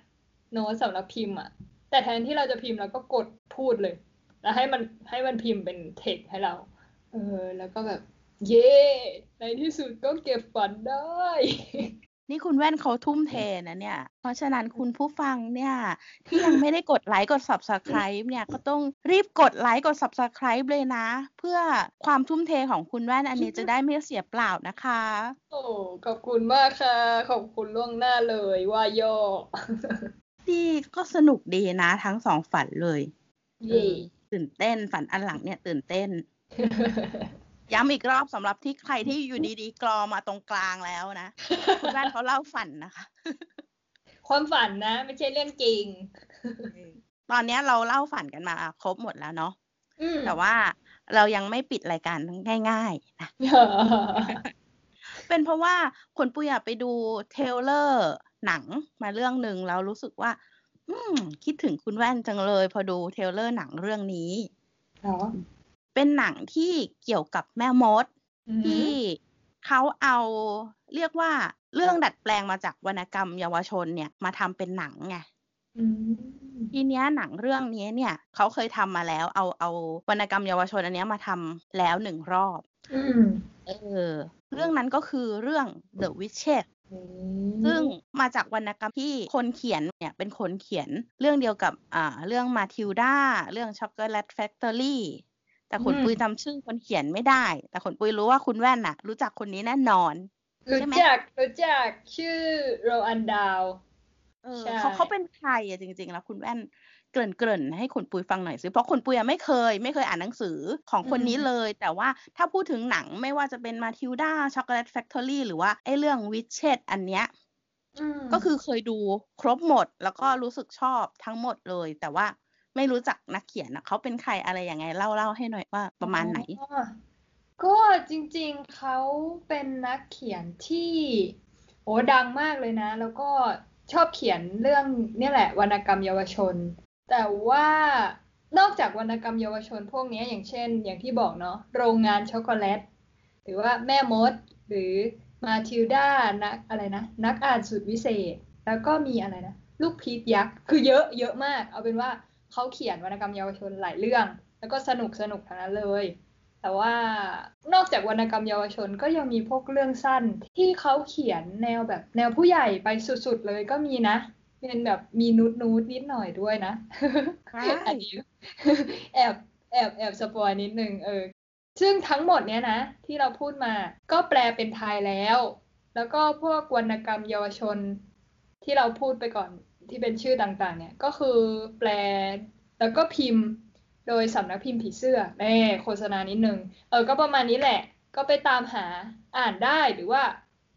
โน้ตสำหรับพิมพ์อะแต่แทนที่เราจะพิมพ์เราก็กดพูดเลย แล้วให้มันให้มันพิมพ์เป็นเทคให้เรา เออ แล้วก็แบบ เย่ในที่สุดก็เก็บฝันได้ นี่คุณแว่นเขาทุ่มเทนะเนี่ย เพราะฉะนั้นคุณผู้ฟังเนี่ย ที่ยังไม่ได้กดไลค์กด subscribe เนี่ยก็ต้องรีบกดไลค์กด subscribe เลยนะ เพื่อความทุ่มเทของคุณแว่นอันนี้จะได้ไม่เสียเปล่านะคะ โอ้ขอบคุณมากค่ะ ขอบคุณล่วงหน้าเลยว่าย่อดีก็สนุกดีนะทั้งสองฝันเลยเย่ตื่นเต้นฝันอันหลังเนี่ยตื่นเต้น ย้ำอีกรอบสำหรับที่ใครที่อยู่ดีๆกรอมาตรงกลางแล้วนะ คุณแว่นเขาเล่าฝันนะคะ ความฝันนะ ไม่ใช่เรื่องจริง ตอนเนี้ยเราเล่าฝันกันมาครบหมดแล้วเนาะอืมแต่ว่าเรายังไม่ปิดรายการง่ายๆนะเป็นเพราะว่าขนปุยอะไปดู trailer หนังมาเรื่องหนึ่งแล้วรู้สึกว่า อืม คิดถึงคุณแว่นจังเลย พอดู trailer หนังเรื่องนี้ เหรอเป็นหนังที่เกี่ยวกับแม่มดอืมที่เขาเอาเรียกว่าเรื่องดัดแปลงมาจากวรรณกรรมเยาวชนเนี่ยมาทำเป็นหนังไงอืมทีเนี้ยหนังเรื่องนี้เนี่ยเขาเคยทำมาแล้ว เอาเอาวรรณกรรมเยาวชนอันเนี้ยมาทำแล้วหนึ่งรอบอืมเออเรื่องนั้นก็คือเรื่อง The Witches ซึ่งมาจากวรรณกรรมที่คนเขียนเนี่ยเป็นคนเขียนเรื่องเดียวกับอ่าเรื่องมาทิลดาเรื่อง Chocolate Factory แต่ขนอืมปุยจำชื่อคนเขียนไม่ได้ แต่ขนปุยรู้ว่าคุณแว่นน่ะ รู้จักคนนี้แน่นอนรู้ใช่ไหมจักรู้จักชื่อโรอันดาวเออใช่เขาเขาเป็นใครอะจริง ๆ แล้วคุณแว่นเกริ่นเกริ่นให้ขนปุยฟังหน่อยสิเพราะขนปุยอะไม่เคย ไม่เคยอ่านหนังสือของคนนี้เลย แต่ว่าถ้าพูดถึงหนังไม่ว่าจะเป็น Matilda Chocolate Factory หรือว่าไอ้เรื่องวิชเชตอันเนี้ยก็คือเคยดูครบหมดแล้วก็รู้สึกชอบทั้งหมดเลย แต่ว่า ไม่รู้จักนักเขียนนะเขาเป็นใครอะไรยังไงเล่าเล่าให้หน่อยว่าประมาณไหน ก็จริงๆเขาเป็นนักเขียนที่โอ้ดังมากเลยนะ แล้วก็ชอบเขียนเรื่องนี่แหละวรรณกรรมเยาวชน แต่ว่านอกจากวรรณกรรมเยาวชนพวกนี้อย่างเช่น อย่างที่บอกเนาะโรงงานช็อกโกแลต หรือว่าแม่มด หรือมาทิลดานักอะไรนะ นักอ่านสุดวิเศษ แล้วก็มีอะไรนะ ลูกพีชยักษ์ คือเยอะเยอะมาก เอาเป็นว่า เขาเขียนวรรณกรรมเยาวชนหลายเรื่อง แล้วก็สนุกสนุกทั้งนั้นเลย แต่ว่านอกจากวรรณกรรมเยาวชนก็ยังมีพวกเรื่องสั้น ที่เขาเขียนแนวแบบแนวผู้ใหญ่ไปสุดๆเลยก็มีนะเป็นแบบมีนูดนูดนิดหน่อยด้วยนะอันนี้แอบแอบแอบสปอยนิดนึงเออ ซึ่งทั้งหมดเนี้ยนะ ที่เราพูดมาก็แปลเป็นไทยแล้ว แล้วก็พวกวรรณกรรมเยาวชนที่เราพูดไปก่อน ที่เป็นชื่อต่างๆ เนี่ยก็คือแปลแล้วก็พิมพ์โดยสำนักพิมพ์ผีเสื้อแน่โฆษณานิดนึงเออก็ประมาณนี้แหละ ก็ไปตามหาอ่านได้หรือว่า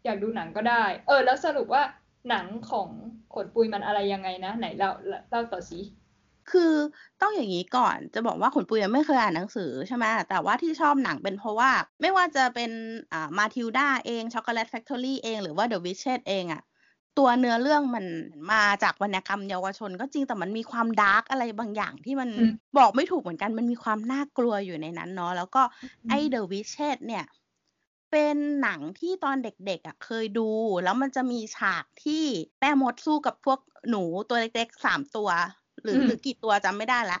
อยากดูหนังก็ได้ เออ แล้วสรุปว่าหนังของขนปุยมันอะไรยังไงนะ ไหนเล่าเล่าต่อสิคือต้องอย่างนี้ก่อนจะบอกว่าขนปุยยังไม่เคยอ่านหนังสือใช่ไหมแต่ว่าที่ชอบหนังเป็นเพราะว่า ไม่ว่าจะเป็นอ่า Matilda เอง Chocolate Factory เองหรือว่า The Witches เองอะ ตัวเนื้อเรื่องมันมาจากวรรณกรรมเยาวชน ก็จริงแต่มันมีความ dark อะไรบางอย่างที่มันอืมบอกไม่ถูกเหมือนกัน มันมีความน่ากลัวอยู่ในนั้นเนาะแล้วก็ไอเดอะวิชเชตเนี่ย เป็นหนังที่ตอนเด็กๆอะเคยดู แล้วมันจะมีฉากที่แม่มดสู้กับพวกหนูตัวเล็กๆสามตัว หรืออืมหรือกี่ตัวจำไม่ได้ละ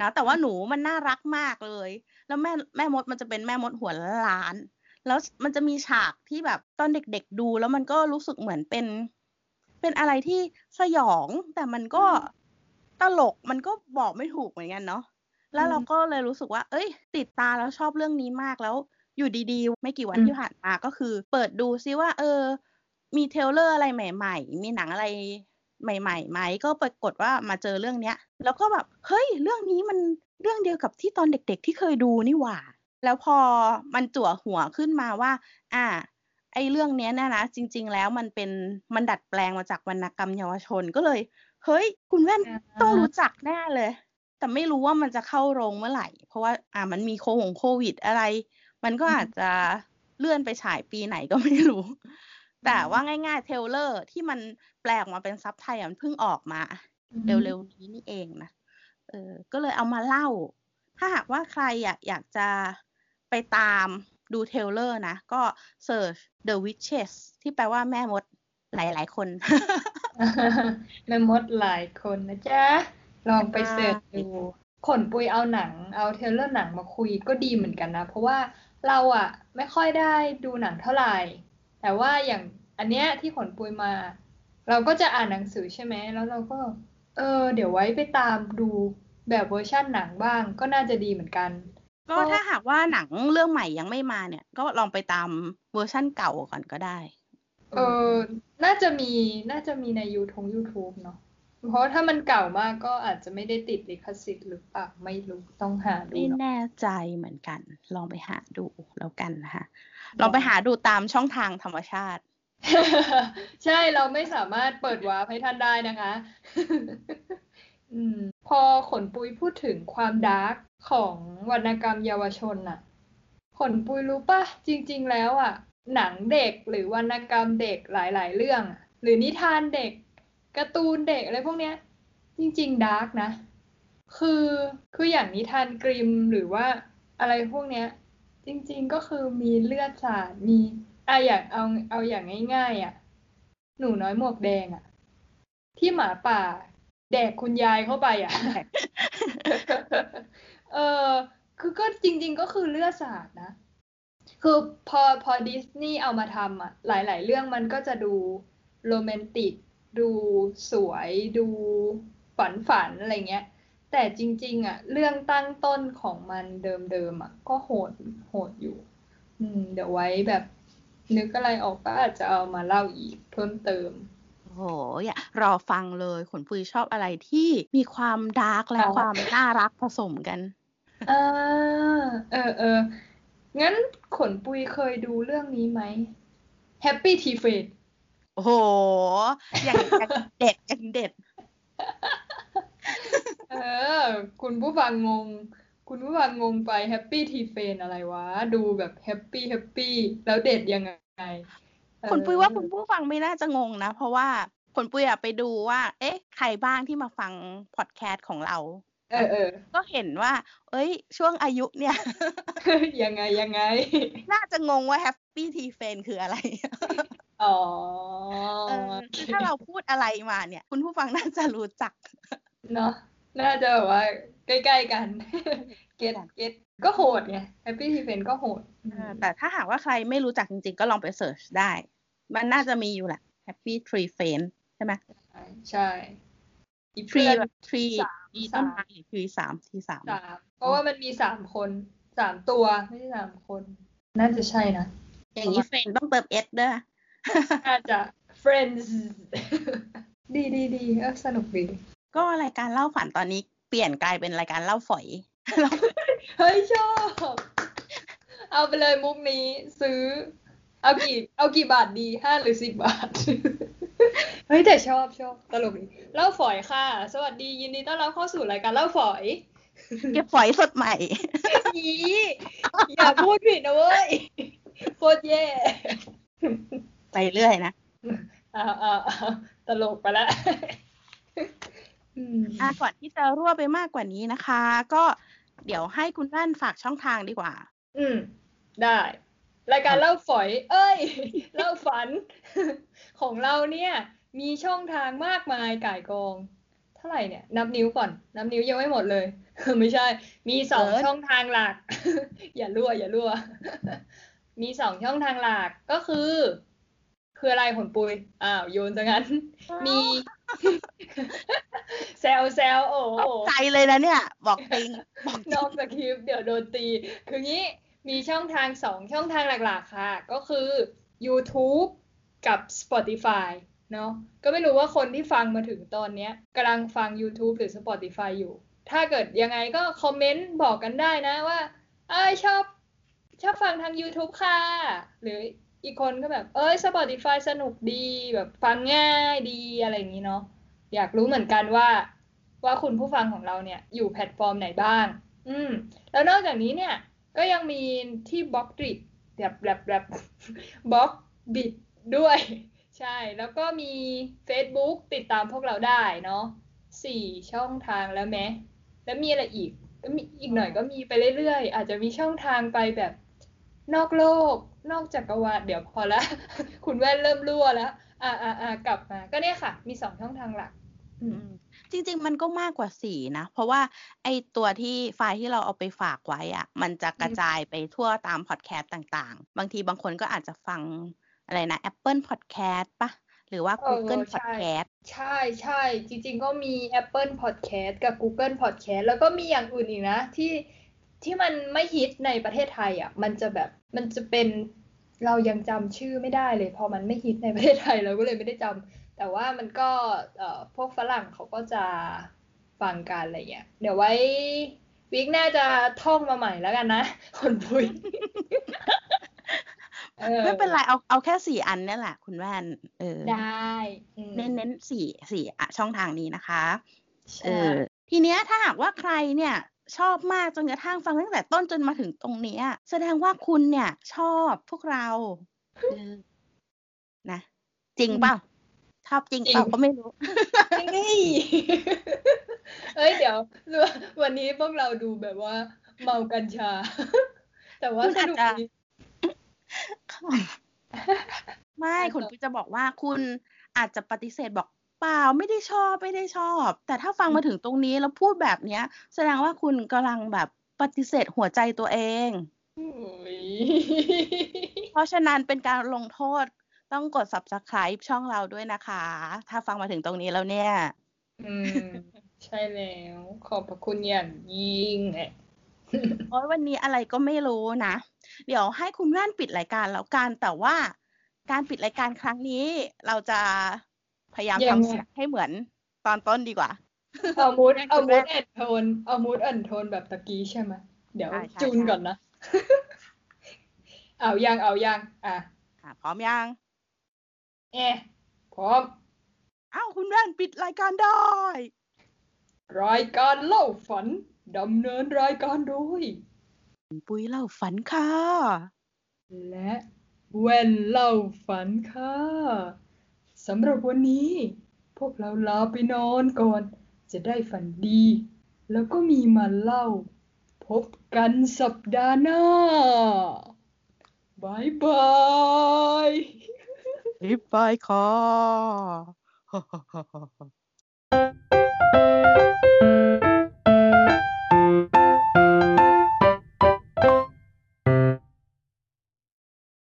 นะแต่ว่าหนูมันน่ารักมากเลย แล้วแม่แม่มดมันจะเป็นแม่มดหัวล้าน แล้วมันจะมีฉากที่แบบตอนเด็ก ๆ ดู แล้วมันก็รู้สึกเหมือนเป็น เป็นอะไรที่สยองแต่มันก็ตลกมันก็บอกไม่ถูกเหมือนกันเนาะแล้วเราก็เลยรู้สึกว่า เอ้ย ติดตาแล้วชอบเรื่องนี้มากแล้ว อยู่ดีๆ ไม่กี่วันอืมที่ผ่านมาก็คือ เปิดดูซิว่า เออ มี trailer อะไรใหม่ ๆ มีหนังอะไรใหม่ๆไหมก็ปรากฏว่ามาเจอเรื่องเนี้ย แล้วก็แบบเฮ้ย เรื่องนี้มันเรื่องเดียวกับที่ตอนเด็ก ๆ ที่เคยดูนี่หว่า แล้วพอมันจั่วหัวขึ้นมาว่า อ่า ไอ้เรื่องเนี้ยเนะนะจริง ๆ แล้วมันเป็นมันดัดแปลงมาจากวรรณกรรมเยาวชนก็เลย เฮ้ย คุณแว่นอ่าต้องรู้จักแน่เลย แต่ไม่รู้ว่ามันจะเข้าโรงเมื่อไหร่ เพราะว่าอ่ามันมีโควงโควิดอะไร มันก็อาจจะเลื่อนไปฉายปีไหนก็ไม่รู้ แต่ว่าง่ายๆ trailer ที่มันแปลออกมาเป็น sub ไทยอะมันเพิ่งออกมา เร็วๆนี้นี่เองนะเออก็เลยเอามาเล่า ถ้าหากว่าใครอะอยากจะไปตาม ดู trailer นะ ก็ search the witches ที่แปลว่าแม่มดหลายๆคน แม่มดหลายคนนะจ๊ะ ลองไปเสิร์ชดูขนปุยเอาหนังเอาเทรลเลอร์หนังมาคุยก็ดีเหมือนกันนะ เพราะว่าเราอะไม่ค่อยได้ดูหนังเท่าไหร่ แต่ว่าอย่างอันเนี้ยที่ขนปุยมา เราก็จะอ่านหนังสือใช่ไหมแล้วเราก็ เออ เดี๋ยวไว้ไปตามดูแบบเวอร์ชั่นหนังบ้างก็น่าจะดีเหมือนกัน ก็ถ้าหากว่าหนังเรื่องใหม่ยังไม่มาเนี่ย ก็ลองไปตามเวอร์ชั่นเก่าก่อนก็ได้ เออ น่าจะมี น่าจะมีในยูทง YouTube เนาะ เพราะถ้ามันเก่ามากก็อาจจะไม่ได้ติดลิขสิทธิ์หรือเปล่า ไม่รู้ต้องหาดูไม่เนาะแน่ใจเหมือนกัน ลองไปหาดูแล้วกันนะคะลองไปหาดูตามช่องทางธรรมชาติ ใช่เราไม่สามารถเปิดวาร์ปให้ท่านได้นะคะ อืม พอขนปุยพูดถึงความ dark ของวรรณกรรมเยาวชนน่ะ ขนปุยรู้ปะจริง ๆ แล้วอะ หนังเด็กหรือวรรณกรรมเด็กหลาย ๆ เรื่อง หรือนิทานเด็กการ์ตูนเด็กอะไรพวกเนี้ย จริง ๆ dark นะ คือคืออย่างนิทานกริมม์หรือว่าอะไรพวกเนี้ย จริง ๆ ก็คือมีเลือดสาดมีอะอย่างเอาเอาอย่างง่าย ๆ อะ หนูน้อยหมวกแดงอะ ที่หมาป่า แดกคุณยายเข้าไปอะ เออคือก็จริง ๆ ก็คือเลือดสาดนะ คือพอพอดิสนีย์เอามาทำอะ หลาย ๆ เรื่องมันก็จะดูโรแมนติก ดูสวย ดูฝันฝันๆอะไรเงี้ย แต่จริง ๆ อะ เรื่องตั้งต้นของมันเดิม ๆ อะ ก็โหดโหดอยู่ อืม เดี๋ยวไว้แบบนึกอะไรออกก็อาจจะเอามาเล่าอีกเพิ่มเติม โอ้โหอย่ารอฟังเลยขนปุยชอบอะไรที่มีความดาร์กและดาร์กความน่ารักผสมกันอ่าเออเอองั้นขนปุยเคยดูเรื่องนี้ไหม Happy Tea f a t e โอ้โหอย่างอย่างเด็ดอย่างเด็ด เออ คุณผู้ฟังงง คุณผู้ฟังงงไป Happy Tea f a t e อะไรวะ ดูแบบ Happy Happy แล้วเด็ดยังไงเออ คุณปุ้ยว่าคุณผู้ฟังไม่น่าจะงงนะ เพราะว่าคุณปุ้ยอะไปดูว่า เอ๊ะ ใครบ้างที่มาฟังพอดแคสต์ของเรา เออเออก็เห็นว่า เอ้ย ช่วงอายุเนี่ยยังไงยังไง น่าจะงงว่า Happy Tea f r i e n d คืออะไรอ๋อเออคือถ้าเราพูดอะไรมาเนี่ย คุณผู้ฟังน่าจะรู้จัก เนาะน่าจะแบบว่า ใกล้ ๆ กัน get get ก็โหดไง Happy Tree Friends ก็โหดเออแต่ถ้าหากว่าใครไม่รู้จักจริงๆ ก็ลองไป search ได้ มันน่าจะมีอยู่แหละ Happy Tree Friend ใช่ไหมใช่ใช่อี tree เพื่อนแบบ three สามอีสามต้นไม้ three สาม three สามสามเพราะว่ามันมีสามคนสามตัวไม่ใช่สามคน น่าจะใช่นะ อย่างนี้ Friend ต้องเติม s ด้วยน่าจะ friends ดีดีดีเออสนุกดี ก็รายการเล่าฝันตอนนี้เปลี่ยนกลายเป็นรายการเล่าฝอย เฮ้ยชอบ เอาไปเลยมุกนี้ซื้อ เอากี่ เอากี่บาทดีห้าหรือสิบบาท เฮ้ยแต่ชอบชอบตลกดีเล่าฝอยค่ะ สวัสดียินดีต้อนรับเข้าสู่รายการเล่าฝอยเก็บฝอยสดใหม่อีอย่าพูดผิดนะเว้ยโคตรแย่ ไปเรื่อยนะอ้าวอ้าวอ้าวตลกไปแล้วอืมอะก่อนที่จะรั่วไปมากกว่านี้นะคะ ก็ เดี๋ยวให้คุณแว่นฝากช่องทางดีกว่า อืม ได้ รายการเล่าฝอย เอ้ย เล่าฝัน ของเราเนี่ย มีช่องทางมากมายก่ายกอง เท่าไหร่เนี่ย นับนิ้วก่อน นับนิ้วยังไม่หมดเลย ไม่ใช่ มีสองเอิร์ธช่องทางหลัก อย่ารั่ว อย่ารั่ว มีสองช่องทางหลักก็คือ คืออะไรผลปุย อ้าวโยนซะงั้น มีแซวแซวโอ้โหใจเลยนะเนี่ย บอกจริงบอกจนริองกสคริปต์เดี๋ยวโดนตี คืองี้มีช่องทางสองช่องทางหลักๆค่ะ ก็คือ YouTube กับ Spotify เนาะก็ไม่รู้ว่าคนที่ฟังมาถึงตอนเนี้ยกำลังฟัง YouTube หรือ Spotify อยู่ ถ้าเกิดยังไงก็ comment บอกกันได้นะว่า เอ้ยชอบ ชอบฟังทาง YouTube ค่ะ หรือ อีกคนก็แบบ เอ้ย Spotify สนุกดีแบบฟังง่ายดีอะไรอย่างนี้เนาะอยากรู้เหมือนกันว่า ว่าคุณผู้ฟังของเราเนี่ยอยู่แพลตฟอร์มไหนบ้าง อืม แล้วนอกจากนี้เนี่ยก็ยังมีที่ Blockdit แบบแบบแบบ Blockdit ด้วย ใช่ แล้วก็มี Facebook ติดตามพวกเราได้เนาะสี่ช่องทางแล้วไหมแล้วมีอะไรอีก ก็มีอีกหน่อยก็มีไปเรื่อยๆ อาจจะมีช่องทางไปแบบนอกโลก นอกจักรวาลเดี๋ยวพอละคุณแว่นเริ่มรั่วแล้ว อ่าอ่าอ่ากลับมา ก็เนี่ยค่ะ มีสองช่องทางหลักอืมอืมจริง ๆ มันก็มากกว่าสี่นะ เพราะว่าไอตัวที่ไฟล์ที่เราเอาไปฝากไว้อะมันจะกระจายไปทั่วตามพอดแคสต์ต่างๆ บางทีบางคนก็อาจจะฟังอะไรนะ Apple Podcast ปะหรือว่าเออ Google ใช่ Podcast ใช่ใช่จริง ๆ ก็มี Apple Podcast กับ Google Podcast แล้วก็มีอย่างอื่นอีกนะ ที่ ที่มันไม่ฮิตในประเทศไทยอะ มันจะแบบมันจะเป็นเรายังจำชื่อไม่ได้เลย พอมันไม่ฮิตในประเทศไทยเราก็เลยไม่ได้จำแต่ว่ามันก็เอ่อพวกฝรั่งเขาก็จะฟังกันอะไรเงี้ยเดี๋ยวไว้วิกหน้าจะท่องมาใหม่แล้วกันนะคนพุยออไม่เป็นไรเอาเอาแค่สี่อันเนี่ยแหละ คุณแว่นเออได้อืมเน้นเน้นสี่สี่อะช่องทางนี้นะคะใช่เออทีเนี้ยถ้าหากว่าใครเนี่ย ชอบมากจนกระทั่งฟังตั้งแต่ต้นจนมาถึงตรงเนี้ยแสดงว่าคุณเนี่ย ชอบพวกเราเออนะจริงเปล่าชอบจริงเปล่าก็ไม่รู้นี่เอ้ยเดี๋ยววันนี้พวกเราดูแบบว่า เมากัญชา แต่ว่าคุณสอาจนุกจะดีไม่อะคุณต่อปิ๊กจะบอกว่าคุณอาจจะปฏิเสธบอก เปล่าไม่ได้ชอบไม่ได้ชอบ แต่ถ้าฟังมาถึงตรงนี้แล้วพูดแบบเนี้ย แสดงว่าคุณกำลังแบบปฏิเสธหัวใจตัวเองโอ้ยเพราะฉะนั้นเป็นการลงโทษต้องกด subscribe ช่องเราด้วยนะคะ ถ้าฟังมาถึงตรงนี้แล้วเนี่ย อืม ใช่แล้ว ขอบพระคุณอย่างยิ่งแหละโอ้ยวันนี้อะไรก็ไม่รู้นะ เดี๋ยวให้คุณแว่นปิดรายการแล้วกัน แต่ว่าการปิดรายการครั้งนี้เราจะ พยายามยังทำไงเสียงให้เหมือนตอนต้นดีกว่า เอา mood ให้เอาคุณ mood mood and tone เอา mood and tone แบบตะกี้ใช่ไหมเดี๋ยวใช่ใช่จูนใช่ก่อนนะ เอายังเอายังอะอะพร้อมยัง เอะพร้อมอ้าวคุณแว่นปิดรายการได้ รายการเล่าฝันดำเนินรายการโดยปุ้ยเล่าฝันค่ะ และแว่นเล่าฝันค่ะ สำหรับวันนี้ พวกเราลาไปนอนก่อน จะได้ฝันดี แล้วก็มีมาเล่า พบกันสัปดาห์หน้าบายบายบายบายค่ะ「